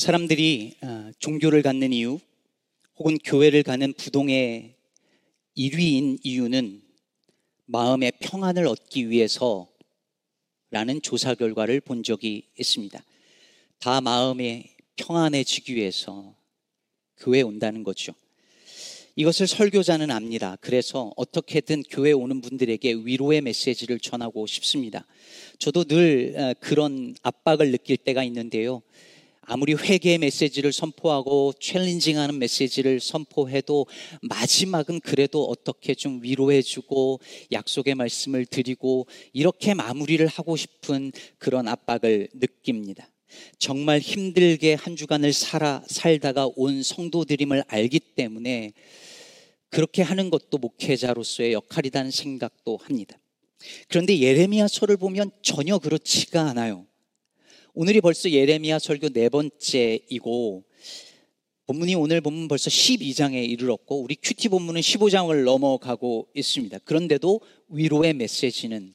사람들이 어, 종교를 갖는 이유 혹은 교회를 가는 부동의 1위인 이유는 마음의 평안을 얻기 위해서라는 조사 결과를 본 적이 있습니다. 다 마음에 평안해지기 위해서 교회에 온다는 거죠. 이것을 설교자는 압니다. 그래서 어떻게든 교회 오는 분들에게 위로의 메시지를 전하고 싶습니다. 저도 늘 어, 그런 압박을 느낄 때가 있는데요. 아무리 회개의 메시지를 선포하고 챌린징하는 메시지를 선포해도 마지막은 그래도 어떻게 좀 위로해주고 약속의 말씀을 드리고 이렇게 마무리를 하고 싶은 그런 압박을 느낍니다. 정말 힘들게 한 주간을 살아 살다가 온 성도들임을 알기 때문에 그렇게 하는 것도 목회자로서의 역할이라는 생각도 합니다. 그런데 예레미야서를 보면 전혀 그렇지가 않아요. 오늘이 벌써 예레미야 설교 네 번째이고 본문이 오늘 본문 벌써 12장에 이르렀고 우리 큐티 본문은 15장을 넘어가고 있습니다. 그런데도 위로의 메시지는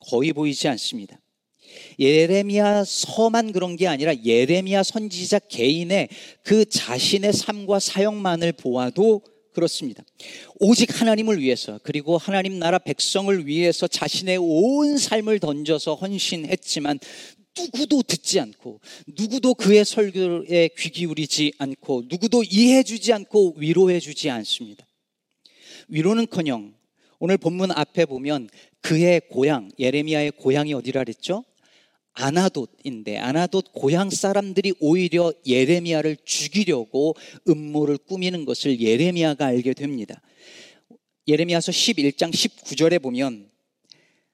거의 보이지 않습니다. 예레미야 서만 그런 게 아니라 예레미야 선지자 개인의 그 자신의 삶과 사역만을 보아도 그렇습니다. 오직 하나님을 위해서 그리고 하나님 나라 백성을 위해서 자신의 온 삶을 던져서 헌신했지만 누구도 듣지 않고 누구도 그의 설교에 귀 기울이지 않고 누구도 이해해 주지 않고 위로해 주지 않습니다. 위로는커녕 오늘 본문 앞에 보면 그의 고향 예레미야의 고향이 어디라 그랬죠? 아나돗인데 아나돗 고향 사람들이 오히려 예레미야를 죽이려고 음모를 꾸미는 것을 예레미야가 알게 됩니다. 예레미야서 11장 19절에 보면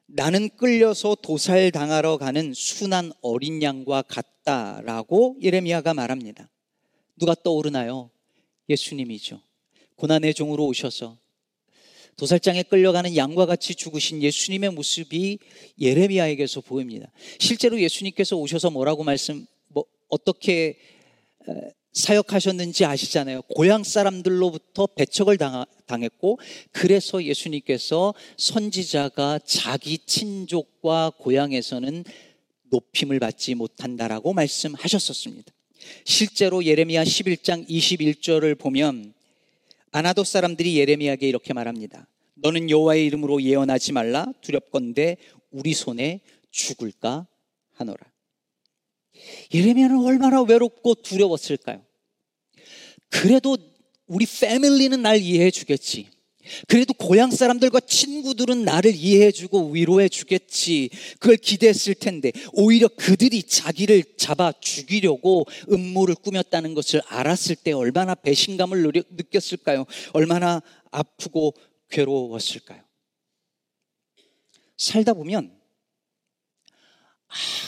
나는 끌려서 도살 당하러 가는 순한 어린 양과 같다라고 예레미야가 말합니다. 누가 떠오르나요? 예수님이죠. 고난의 종으로 오셔서 도살장에 끌려가는 양과 같이 죽으신 예수님의 모습이 예레미야에게서 보입니다. 실제로 예수님께서 오셔서 뭐라고 말씀, 뭐, 어떻게 사역하셨는지 아시잖아요. 고향 사람들로부터 배척을 당했고, 그래서 예수님께서 선지자가 자기 친족과 고향에서는 높임을 받지 못한다라고 말씀하셨었습니다. 실제로 예레미야 11장 21절을 보면 아나도 사람들이 예레미야에게 이렇게 말합니다. 너는 여호와의 이름으로 예언하지 말라 두렵건대 우리 손에 죽을까 하노라. 예레미야는 얼마나 외롭고 두려웠을까요? 그래도 우리 패밀리는 날 이해해 주겠지. 그래도 고향 사람들과 친구들은 나를 이해해주고 위로해주겠지. 그걸 기대했을 텐데, 오히려 그들이 자기를 잡아 죽이려고 음모를 꾸몄다는 것을 알았을 때 얼마나 배신감을 느꼈을까요? 얼마나 아프고 괴로웠을까요? 살다 보면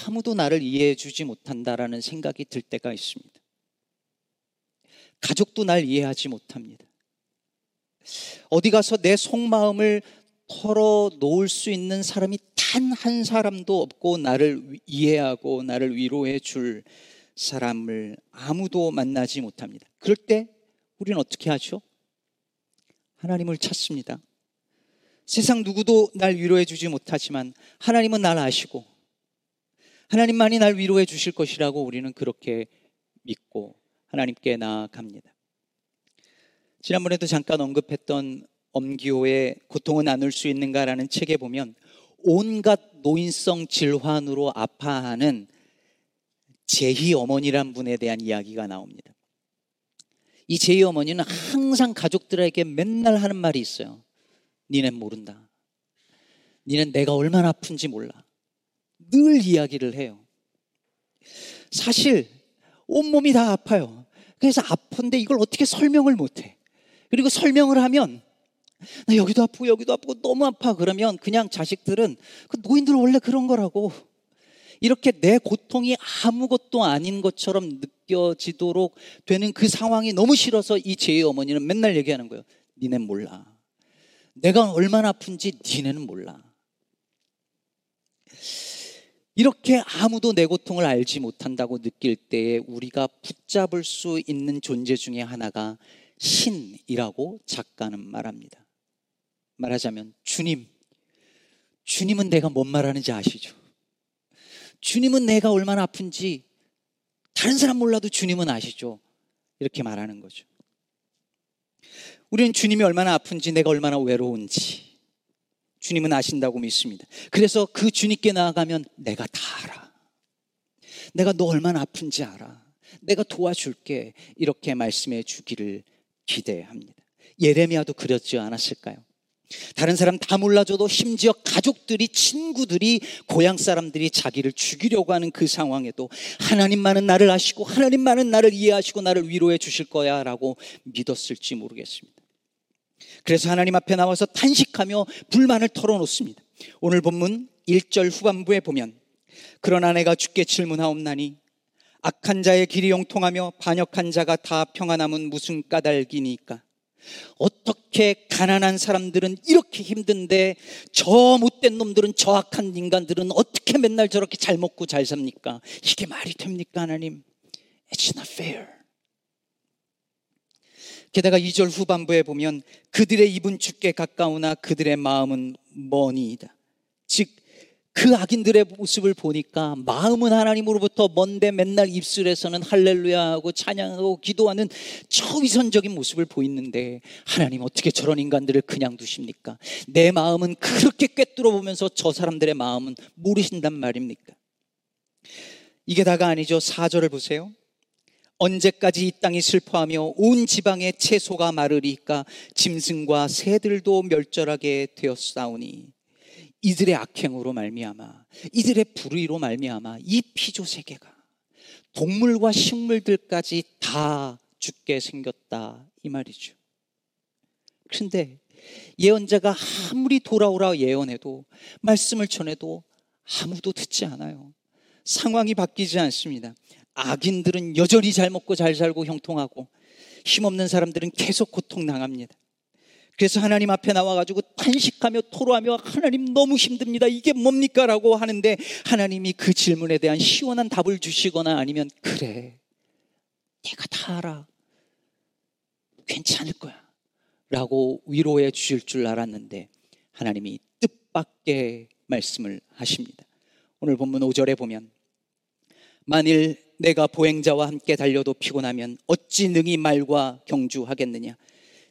아무도 나를 이해해 주지 못한다라는 생각이 들 때가 있습니다. 가족도 날 이해하지 못합니다. 어디 가서 내 속마음을 털어 놓을 수 있는 사람이 단 한 사람도 없고 나를 이해하고 나를 위로해 줄 사람을 아무도 만나지 못합니다. 그럴 때 우리는 어떻게 하죠? 하나님을 찾습니다. 세상 누구도 날 위로해 주지 못하지만 하나님은 날 아시고 하나님만이 날 위로해 주실 것이라고 우리는 그렇게 믿고 하나님께 나아갑니다. 지난번에도 잠깐 언급했던 엄기호의 고통은 나눌 수 있는가라는 책에 보면 온갖 노인성 질환으로 아파하는 제희 어머니란 분에 대한 이야기가 나옵니다. 이 제희 어머니는 항상 가족들에게 맨날 하는 말이 있어요. 니넨 모른다. 니는 내가 얼마나 아픈지 몰라. 늘 이야기를 해요. 사실 온몸이 다 아파요. 그래서 아픈데 이걸 어떻게 설명을 못해. 그리고 설명을 하면 나 여기도 아프고 여기도 아프고 너무 아파 그러면 그냥 자식들은 그 노인들 원래 그런 거라고 이렇게 내 고통이 아무것도 아닌 것처럼 느껴지도록 되는 그 상황이 너무 싫어서 이 제이 어머니는 맨날 얘기하는 거예요. 니넨 몰라. 내가 얼마나 아픈지 니네는 몰라. 이렇게 아무도 내 고통을 알지 못한다고 느낄 때에 우리가 붙잡을 수 있는 존재 중에 하나가 신이라고 작가는 말합니다. 말하자면 주님, 주님은 내가 뭔 말하는지 아시죠? 주님은 내가 얼마나 아픈지 다른 사람 몰라도 주님은 아시죠. 이렇게 말하는 거죠. 우리는 주님이 얼마나 아픈지 내가 얼마나 외로운지 주님은 아신다고 믿습니다. 그래서 그 주님께 나아가면 내가 다 알아. 내가 너 얼마나 아픈지 알아. 내가 도와줄게. 이렇게 말씀해 주기를 기대합니다. 예레미야도 그렸지 않았을까요? 다른 사람 다 몰라줘도 심지어 가족들이, 친구들이, 고향 사람들이 자기를 죽이려고 하는 그 상황에도 하나님만은 나를 아시고 하나님만은 나를 이해하시고 나를 위로해 주실 거야 라고 믿었을지 모르겠습니다. 그래서 하나님 앞에 나와서 탄식하며 불만을 털어놓습니다. 오늘 본문 1절 후반부에 보면 그러나 내가 죽게 질문하옵나니 악한 자의 길이 용통하며 반역한 자가 다 평안함은 무슨 까닭이니까 어떻게 가난한 사람들은 이렇게 힘든데 저 못된 놈들은 저 악한 인간들은 어떻게 맨날 저렇게 잘 먹고 잘 삽니까? 이게 말이 됩니까, 하나님? It's not fair. 게다가 2절 후반부에 보면 그들의 입은 죽게 가까우나 그들의 마음은 머니이다. 즉 그 악인들의 모습을 보니까 마음은 하나님으로부터 먼데 맨날 입술에서는 할렐루야 하고 찬양하고 기도하는 초위선적인 모습을 보이는데 하나님 어떻게 저런 인간들을 그냥 두십니까? 내 마음은 그렇게 꿰뚫어 보면서 저 사람들의 마음은 모르신단 말입니까? 이게 다가 아니죠. 4절을 보세요. 언제까지 이 땅이 슬퍼하며 온 지방의 채소가 마르리까 짐승과 새들도 멸절하게 되었사오니 이들의 악행으로 말미암아 이들의 불의로 말미암아 이 피조 세계가 동물과 식물들까지 다 죽게 생겼다 이 말이죠. 그런데 예언자가 아무리 돌아오라 예언해도 말씀을 전해도 아무도 듣지 않아요. 상황이 바뀌지 않습니다. 악인들은 여전히 잘 먹고 잘 살고 형통하고 힘없는 사람들은 계속 고통당합니다. 그래서 하나님 앞에 나와가지고 탄식하며 토로하며 하나님 너무 힘듭니다. 이게 뭡니까? 라고 하는데 하나님이 그 질문에 대한 시원한 답을 주시거나 아니면 그래. 내가 다 알아. 괜찮을 거야. 라고 위로해 주실 줄 알았는데 하나님이 뜻밖의 말씀을 하십니다. 오늘 본문 5절에 보면 만일 내가 보행자와 함께 달려도 피곤하면 어찌 능히 말과 경주하겠느냐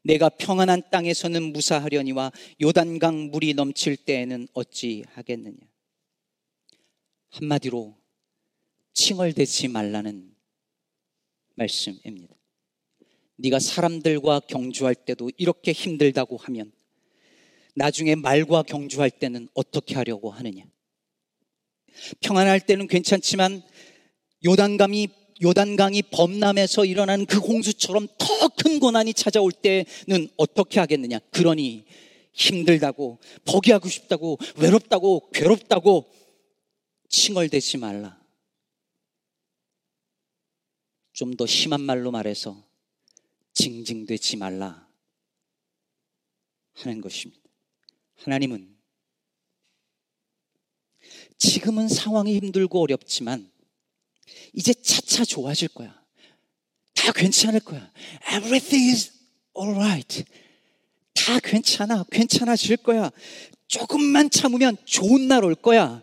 내가 평안한 땅에서는 무사하려니와 요단강 물이 넘칠 때에는 어찌 하겠느냐. 한마디로 칭얼대지 말라는 말씀입니다. 네가 사람들과 경주할 때도 이렇게 힘들다고 하면 나중에 말과 경주할 때는 어떻게 하려고 하느냐? 평안할 때는 괜찮지만 요단강이 요단강이 범람해서 일어나는 그 홍수처럼 더 큰 고난이 찾아올 때는 어떻게 하겠느냐? 그러니 힘들다고, 포기하고 싶다고, 외롭다고, 괴롭다고 칭얼대지 말라. 좀 더 심한 말로 말해서 징징대지 말라 하는 것입니다. 하나님은 지금은 상황이 힘들고 어렵지만 이제 차차 좋아질 거야. 다 괜찮을 거야. Everything is alright. 다 괜찮아. 괜찮아질 거야. 조금만 참으면 좋은 날 올 거야.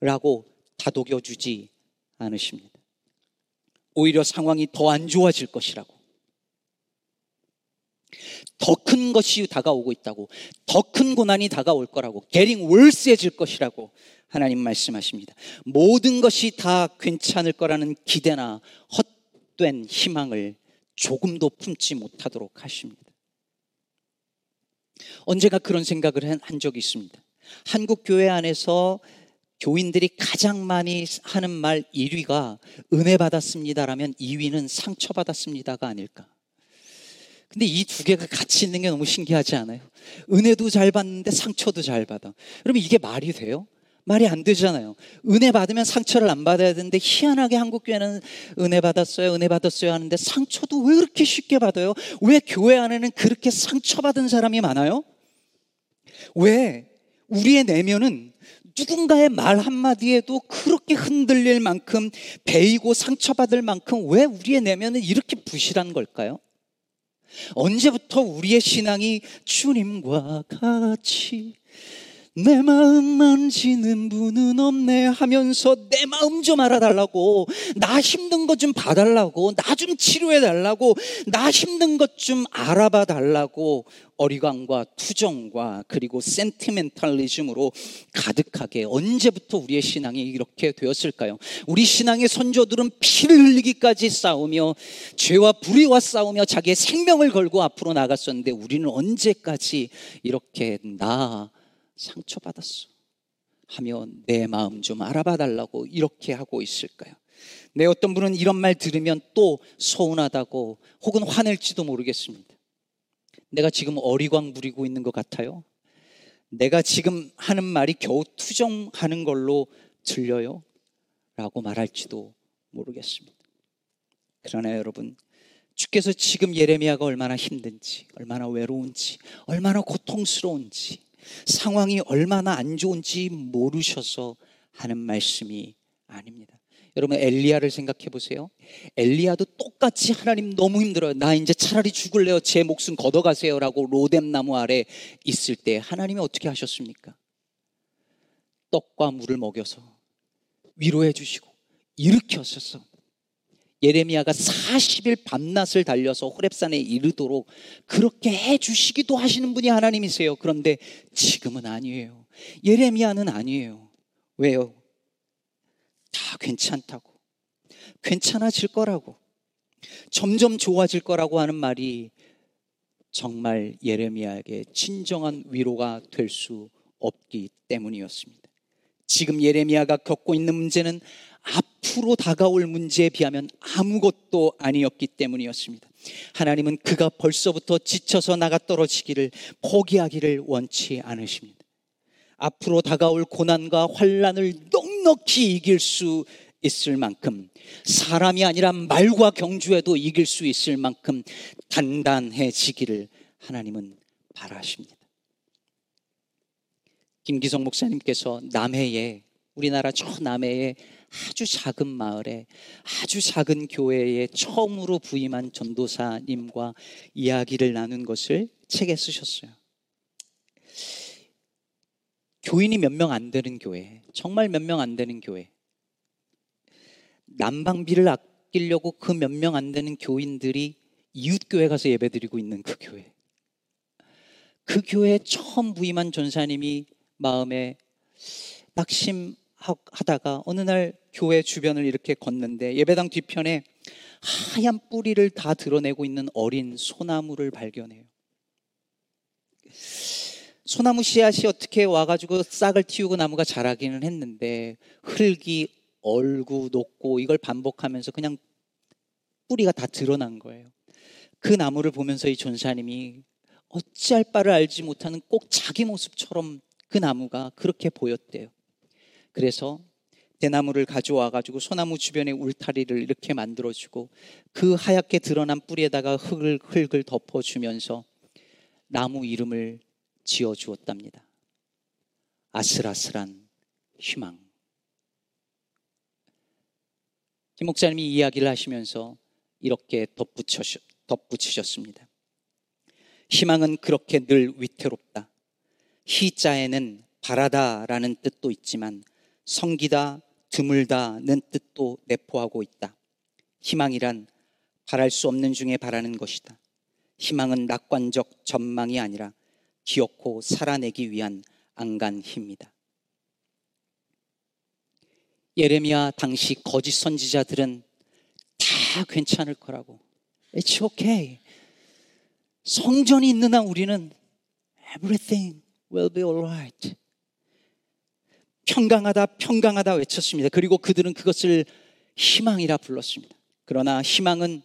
라고 다독여 주지 않으십니다. 오히려 상황이 더 안 좋아질 것이라고. 더 큰 것이 다가오고 있다고. 더 큰 고난이 다가올 거라고. 게링 월스해질 것이라고 하나님 말씀하십니다. 모든 것이 다 괜찮을 거라는 기대나 헛된 희망을 조금도 품지 못하도록 하십니다. 언제가 그런 생각을 한 적이 있습니다. 한국 교회 안에서 교인들이 가장 많이 하는 말 1위가 은혜 받았습니다라면 2위는 상처 받았습니다가 아닐까. 근데 이 두 개가 같이 있는 게 너무 신기하지 않아요? 은혜도 잘 받는데 상처도 잘 받아. 그러면 이게 말이 돼요? 말이 안 되잖아요. 은혜 받으면 상처를 안 받아야 되는데 희한하게 한국 교회는 은혜 받았어요, 은혜 받았어요 하는데 상처도 왜 그렇게 쉽게 받아요? 왜 교회 안에는 그렇게 상처받은 사람이 많아요? 왜 우리의 내면은 누군가의 말 한마디에도 그렇게 흔들릴 만큼 베이고 상처받을 만큼 왜 우리의 내면은 이렇게 부실한 걸까요? 언제부터 우리의 신앙이 주님과 같이 내 마음 만지는 분은 없네 하면서 내 마음 좀 알아달라고 나 힘든 것 좀 봐달라고 나 좀 치료해 달라고 나 힘든 것 좀 알아봐 달라고 어리광과 투정과 그리고 센티멘탈리즘으로 가득하게 언제부터 우리의 신앙이 이렇게 되었을까요? 우리 신앙의 선조들은 피를 흘리기까지 싸우며 죄와 불의와 싸우며 자기의 생명을 걸고 앞으로 나갔었는데 우리는 언제까지 이렇게 나 상처받았어. 하며 내 마음 좀 알아봐 달라고 이렇게 하고 있을까요? 내 어떤 분은 이런 말 들으면 또 서운하다고 혹은 화낼지도 모르겠습니다. 내가 지금 어리광 부리고 있는 것 같아요. 내가 지금 하는 말이 겨우 투정하는 걸로 들려요. 라고 말할지도 모르겠습니다. 그러나 여러분, 주께서 지금 예레미야가 얼마나 힘든지, 얼마나 외로운지, 얼마나 고통스러운지, 상황이 얼마나 안 좋은지 모르셔서 하는 말씀이 아닙니다. 여러분 엘리야를 생각해 보세요. 엘리야도 똑같이 하나님 너무 힘들어요. 나 이제 차라리 죽을래요. 제 목숨 걷어가세요라고 로뎀 나무 아래 있을 때 하나님이 어떻게 하셨습니까? 떡과 물을 먹여서 위로해 주시고 일으켰었어. 예레미야가 40일 밤낮을 달려서 호렙산에 이르도록 그렇게 해 주시기도 하시는 분이 하나님이세요. 그런데 지금은 아니에요. 예레미야는 아니에요. 왜요? 다 괜찮다고. 괜찮아질 거라고. 점점 좋아질 거라고 하는 말이 정말 예레미야에게 진정한 위로가 될 수 없기 때문이었습니다. 지금 예레미야가 겪고 있는 문제는 앞으로 다가올 문제에 비하면 아무것도 아니었기 때문이었습니다. 하나님은 그가 벌써부터 지쳐서 나가 떨어지기를 포기하기를 원치 않으십니다. 앞으로 다가올 고난과 환란을 넉넉히 이길 수 있을 만큼 사람이 아니라 말과 경주에도 이길 수 있을 만큼 단단해지기를 하나님은 바라십니다. 김기성 목사님께서 남해에 우리나라 저 남해에 아주 작은 마을에 아주 작은 교회에 처음으로 부임한 전도사님과 이야기를 나눈 것을 책에 쓰셨어요. 교인이 몇 명 안 되는 교회, 정말 몇 명 안 되는 교회. 난방비를 아끼려고 그 몇 명 안 되는 교인들이 이웃교회 가서 예배드리고 있는 그 교회. 그 교회에 처음 부임한 전사님이 마음에 낙심 하다가 어느 날 교회 주변을 이렇게 걷는데 예배당 뒤편에 하얀 뿌리를 다 드러내고 있는 어린 소나무를 발견해요. 소나무 씨앗이 어떻게 와가지고 싹을 틔우고 나무가 자라기는 했는데 흙이 얼고 녹고 이걸 반복하면서 그냥 뿌리가 다 드러난 거예요. 그 나무를 보면서 이 전사님이 어찌할 바를 알지 못하는 꼭 자기 모습처럼 그 나무가 그렇게 보였대요. 그래서 대나무를 가져와 가지고 소나무 주변에 울타리를 이렇게 만들어 주고 그 하얗게 드러난 뿌리에다가 흙을 흙을 덮어 주면서 나무 이름을 지어 주었답니다. 아슬아슬한 희망. 김 목사님이 이야기를 하시면서 이렇게 덧붙이셨습니다. 희망은 그렇게 늘 위태롭다. 희자에는 바라다라는 뜻도 있지만 성기다, 드물다는 뜻도 내포하고 있다. 희망이란 바랄 수 없는 중에 바라는 것이다. 희망은 낙관적 전망이 아니라 기어코 살아내기 위한 안간힘이다. 예레미야 당시 거짓 선지자들은 다 괜찮을 거라고. It's okay. 성전이 있는 한 우리는 everything will be alright. 평강하다, 평강하다 외쳤습니다. 그리고 그들은 그것을 희망이라 불렀습니다. 그러나 희망은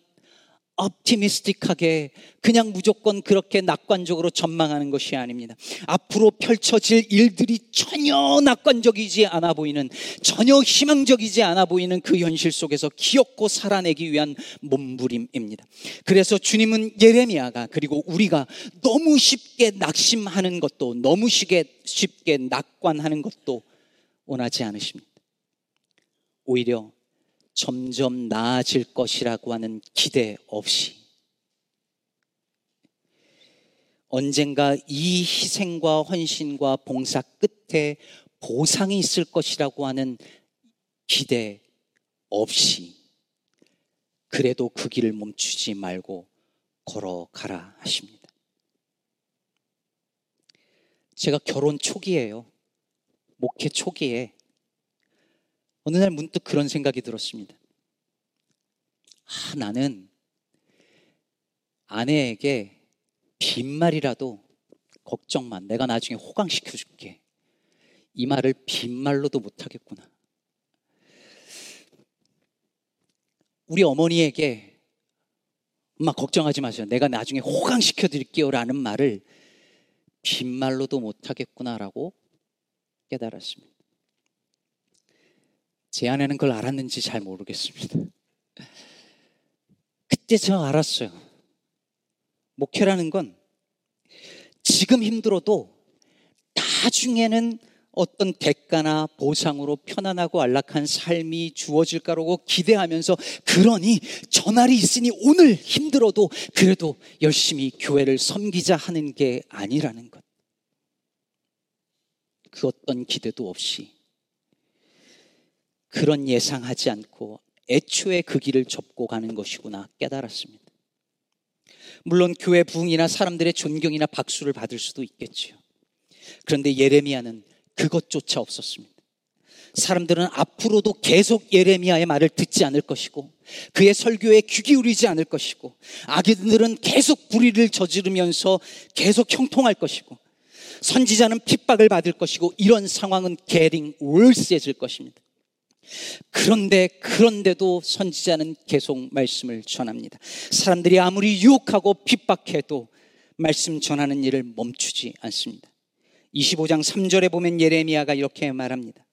optimistic하게 그냥 무조건 그렇게 낙관적으로 전망하는 것이 아닙니다. 앞으로 펼쳐질 일들이 전혀 낙관적이지 않아 보이는 전혀 희망적이지 않아 보이는 그 현실 속에서 기엽고 살아내기 위한 몸부림입니다. 그래서 주님은 예레미야가 그리고 우리가 너무 쉽게 낙심하는 것도 너무 쉽게 쉽게 낙관하는 것도 원하지 않으십니다. 오히려 점점 나아질 것이라고 하는 기대 없이 언젠가 이 희생과 헌신과 봉사 끝에 보상이 있을 것이라고 하는 기대 없이 그래도 그 길을 멈추지 말고 걸어가라 하십니다. 제가 결혼 초기에요. 목회 초기에 어느 날 문득 그런 생각이 들었습니다. 아, 나는 아내에게 빈말이라도 걱정 만 내가 나중에 호강시켜 줄게. 이 말을 빈말로도 못하겠구나. 우리 어머니에게 엄마 걱정하지 마세요. 내가 나중에 호강시켜 드릴게요. 라는 말을 빈말로도 못하겠구나라고 깨달았습니다. 제 아내는 그걸 알았는지 잘 모르겠습니다. 그때 제가 알았어요. 목회라는 건 지금 힘들어도 나중에는 어떤 대가나 보상으로 편안하고 안락한 삶이 주어질 까라고 기대하면서 그러니 전날이 있으니 오늘 힘들어도 그래도 열심히 교회를 섬기자 하는 게 아니라는 것. 그 어떤 기대도 없이 그런 예상하지 않고 애초에 그 길을 접고 가는 것이구나 깨달았습니다. 물론 교회 부흥이나 사람들의 존경이나 박수를 받을 수도 있겠지요. 그런데 예레미야는 그것조차 없었습니다. 사람들은 앞으로도 계속 예레미야의 말을 듣지 않을 것이고 그의 설교에 귀 기울이지 않을 것이고 아기들은 계속 불의를 저지르면서 계속 형통할 것이고 선지자는 핍박을 받을 것이고 이런 상황은 게링 월스해질 것입니다. 그런데 그런데도 선지자는 계속 말씀을 전합니다. 사람들이 아무리 유혹하고 핍박해도 말씀 전하는 일을 멈추지 않습니다. 25장 3절에 보면 예레미야가 이렇게 말합니다.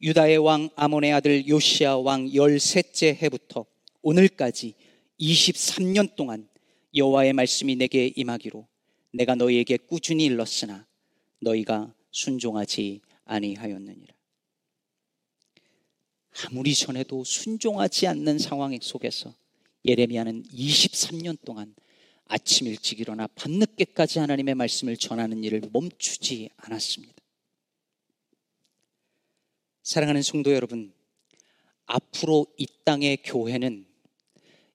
유다의 왕 아몬의 아들 요시아 왕 13째 해부터 오늘까지 23년 동안 여호와의 말씀이 내게 임하기로 내가 너희에게 꾸준히 일렀으나 너희가 순종하지 아니하였느니라. 아무리 전에도 순종하지 않는 상황 속에서 예레미야는 23년 동안 아침 일찍 일어나 밤늦게까지 하나님의 말씀을 전하는 일을 멈추지 않았습니다. 사랑하는 성도 여러분, 앞으로 이 땅의 교회는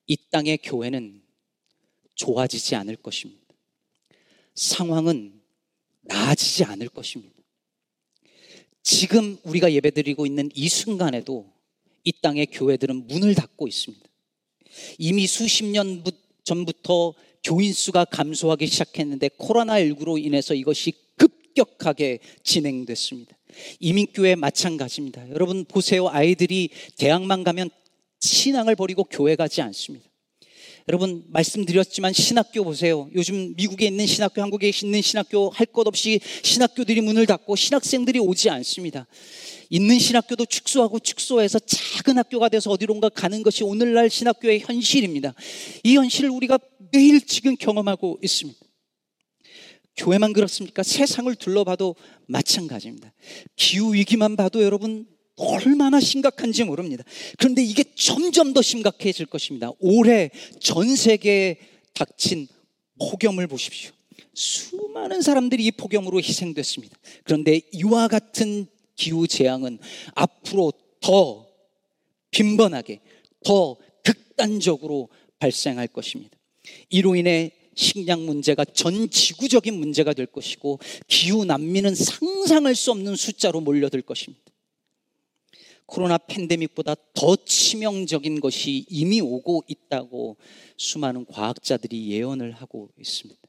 이 땅의 교회는 좋아지지 않을 것입니다. 상황은 나아지지 않을 것입니다. 지금 우리가 예배드리고 있는 이 순간에도 이 땅의 교회들은 문을 닫고 있습니다. 이미 수십 년 전부터 교인 수가 감소하기 시작했는데 코로나19로 인해서 이것이 급격하게 진행됐습니다. 이민교회 마찬가지입니다. 여러분 보세요. 아이들이 대학만 가면 신앙을 버리고 교회 가지 않습니다. 여러분 말씀드렸지만 신학교 보세요. 요즘 미국에 있는 신학교, 한국에 있는 신학교 할 것 없이 신학교들이 문을 닫고 신학생들이 오지 않습니다. 있는 신학교도 축소하고 축소해서 작은 학교가 돼서 어디론가 가는 것이 오늘날 신학교의 현실입니다. 이 현실을 우리가 매일 지금 경험하고 있습니다. 교회만 그렇습니까? 세상을 둘러봐도 마찬가지입니다. 기후 위기만 봐도 여러분 얼마나 심각한지 모릅니다. 그런데 이게 점점 더 심각해질 것입니다. 올해 전 세계에 닥친 폭염을 보십시오. 수많은 사람들이 이 폭염으로 희생됐습니다. 그런데 이와 같은 기후 재앙은 앞으로 더 빈번하게, 더 극단적으로 발생할 것입니다. 이로 인해 식량 문제가 전 지구적인 문제가 될 것이고 기후 난민은 상상할 수 없는 숫자로 몰려들 것입니다. 코로나 팬데믹보다 더 치명적인 것이 이미 오고 있다고 수많은 과학자들이 예언을 하고 있습니다.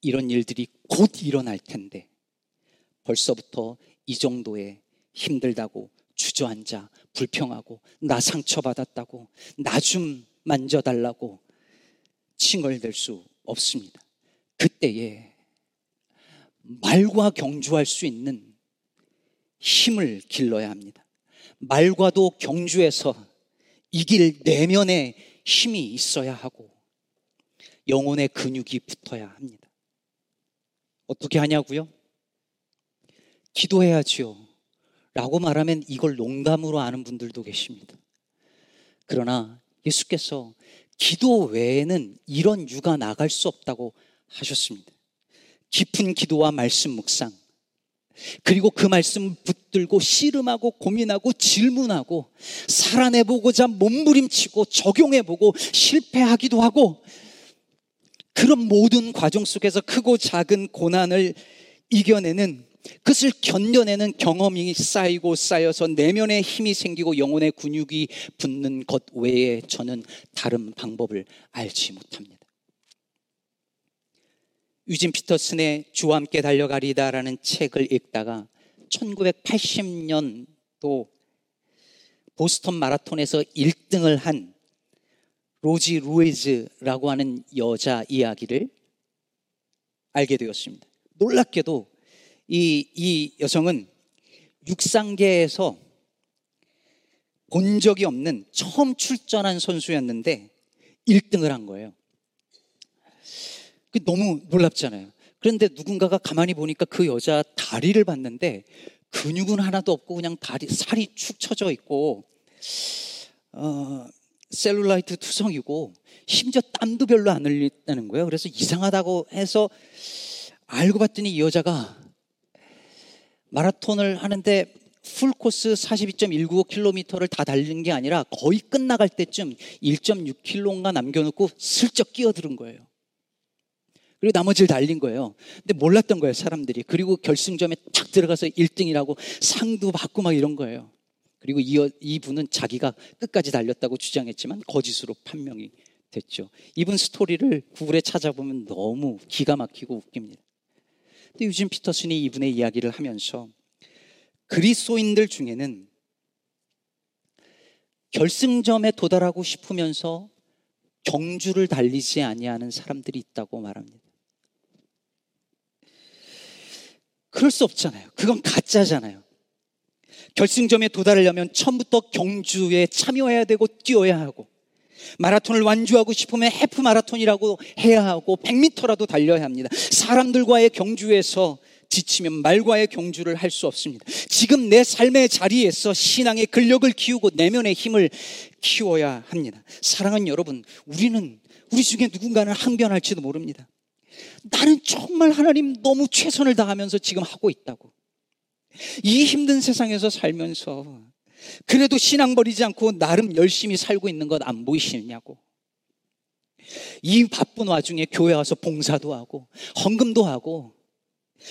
이런 일들이 곧 일어날 텐데 벌써부터 이 정도의 힘들다고 주저앉아 불평하고 나 상처받았다고 나 좀 만져달라고 칭얼댈 수 없습니다. 그때에 말과 경주할 수 있는 힘을 길러야 합니다. 말과도 경주해서 이길 내면에 힘이 있어야 하고 영혼의 근육이 붙어야 합니다. 어떻게 하냐고요? 기도해야지요. 라고 말하면 이걸 농담으로 아는 분들도 계십니다. 그러나 예수께서 기도 외에는 이런 유가 나갈 수 없다고 하셨습니다. 깊은 기도와 말씀 묵상, 그리고 그 말씀 붙들고 씨름하고 고민하고 질문하고 살아내보고자 몸부림치고 적용해보고 실패하기도 하고 그런 모든 과정 속에서 크고 작은 고난을 이겨내는 그것을 견뎌내는 경험이 쌓이고 쌓여서 내면에 힘이 생기고 영혼의 근육이 붙는 것 외에 저는 다른 방법을 알지 못합니다. 유진 피터슨의 주와 함께 달려가리다라는 책을 읽다가 1980년도 보스턴 마라톤에서 1등을 한 로지 루이즈라고 하는 여자 이야기를 알게 되었습니다. 놀랍게도 이, 이 여성은 육상계에서 본 적이 없는 처음 출전한 선수였는데 1등을 한 거예요. 너무 놀랍잖아요. 그런데 누군가가 가만히 보니까 그 여자 다리를 봤는데 근육은 하나도 없고 그냥 다리 살이 축 처져 있고 어, 셀룰라이트 투성이고 심지어 땀도 별로 안 흘린다는 거예요. 그래서 이상하다고 해서 알고 봤더니 이 여자가 마라톤을 하는데 풀 코스 42.195km를 다 달린 게 아니라 거의 끝나갈 때쯤 1.6km인가 남겨놓고 슬쩍 끼어드는 거예요. 그리고 나머지를 달린 거예요. 근데 몰랐던 거예요, 사람들이. 그리고 결승점에 탁 들어가서 1등이라고 상도 받고 막 이런 거예요. 그리고 이, 이분은 자기가 끝까지 달렸다고 주장했지만 거짓으로 판명이 됐죠. 이분 스토리를 구글에 찾아보면 너무 기가 막히고 웃깁니다. 근데 유진 피터슨이 이분의 이야기를 하면서 그리스도인들 중에는 결승점에 도달하고 싶으면서 경주를 달리지 아니하는 사람들이 있다고 말합니다. 그럴 수 없잖아요. 그건 가짜잖아요. 결승점에 도달하려면 처음부터 경주에 참여해야 되고 뛰어야 하고 마라톤을 완주하고 싶으면 해프 마라톤이라고 해야 하고 100m라도 달려야 합니다. 사람들과의 경주에서 지치면 말과의 경주를 할 수 없습니다. 지금 내 삶의 자리에서 신앙의 근력을 키우고 내면의 힘을 키워야 합니다. 사랑하는 여러분, 우리는 우리 중에 누군가는 항변할지도 모릅니다. 나는 정말 하나님 너무 최선을 다하면서 지금 하고 있다고. 이 힘든 세상에서 살면서 그래도 신앙 버리지 않고 나름 열심히 살고 있는 것 안 보이시냐고. 이 바쁜 와중에 교회 와서 봉사도 하고 헌금도 하고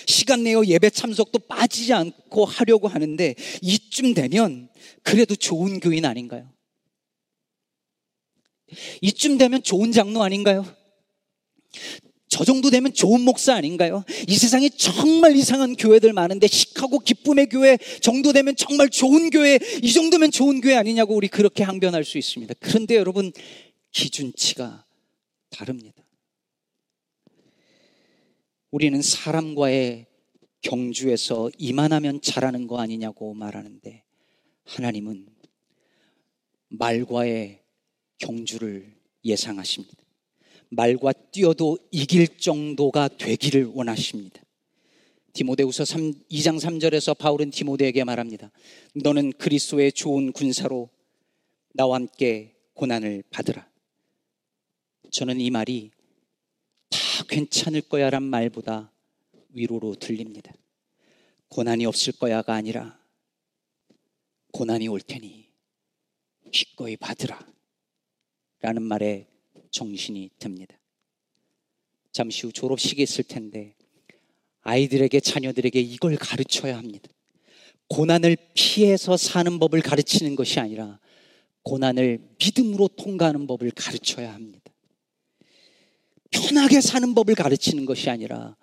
시간 내어 예배 참석도 빠지지 않고 하려고 하는데 이쯤 되면 그래도 좋은 교인 아닌가요? 이쯤 되면 좋은 장로 아닌가요? 저 정도 되면 좋은 목사 아닌가요? 이 세상에 정말 이상한 교회들 많은데 시카고 기쁨의 교회 정도 되면 정말 좋은 교회, 이 정도면 좋은 교회 아니냐고 우리 그렇게 항변할 수 있습니다. 그런데 여러분, 기준치가 다릅니다. 우리는 사람과의 경주에서 이만하면 잘하는 거 아니냐고 말하는데 하나님은 말과의 경주를 예상하십니다. 말과 뛰어도 이길 정도가 되기를 원하십니다. 디모데후서 2장 3절에서 바울은 디모데에게 말합니다. 너는 그리스도의 좋은 군사로 나와 함께 고난을 받으라. 저는 이 말이 다 괜찮을 거야란 말보다 위로로 들립니다. 고난이 없을 거야가 아니라 고난이 올 테니 기꺼이 받으라. 라는 말에 정신이 듭니다. 잠시 후 졸업식이 있을 텐데 아이들에게 자녀들에게 이걸 가르쳐야 합니다. 고난을 피해서 사는 법을 가르치는 것이 아니라 고난을 믿음으로 통과하는 법을 가르쳐야 합니다. 편하게 사는 법을 가르치는 것이 아니라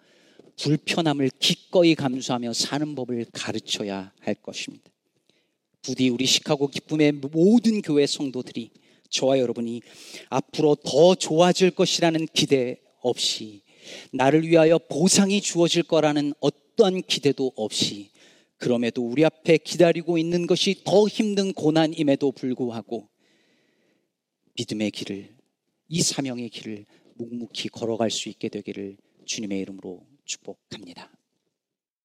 불편함을 기꺼이 감수하며 사는 법을 가르쳐야 할 것입니다. 부디 우리 시카고 기쁨의 모든 교회 성도들이 저와 여러분이 앞으로 더 좋아질 것이라는 기대 없이 나를 위하여 보상이 주어질 거라는 어떠한 기대도 없이 그럼에도 우리 앞에 기다리고 있는 것이 더 힘든 고난임에도 불구하고 믿음의 길을 이 사명의 길을 묵묵히 걸어갈 수 있게 되기를 주님의 이름으로 축복합니다.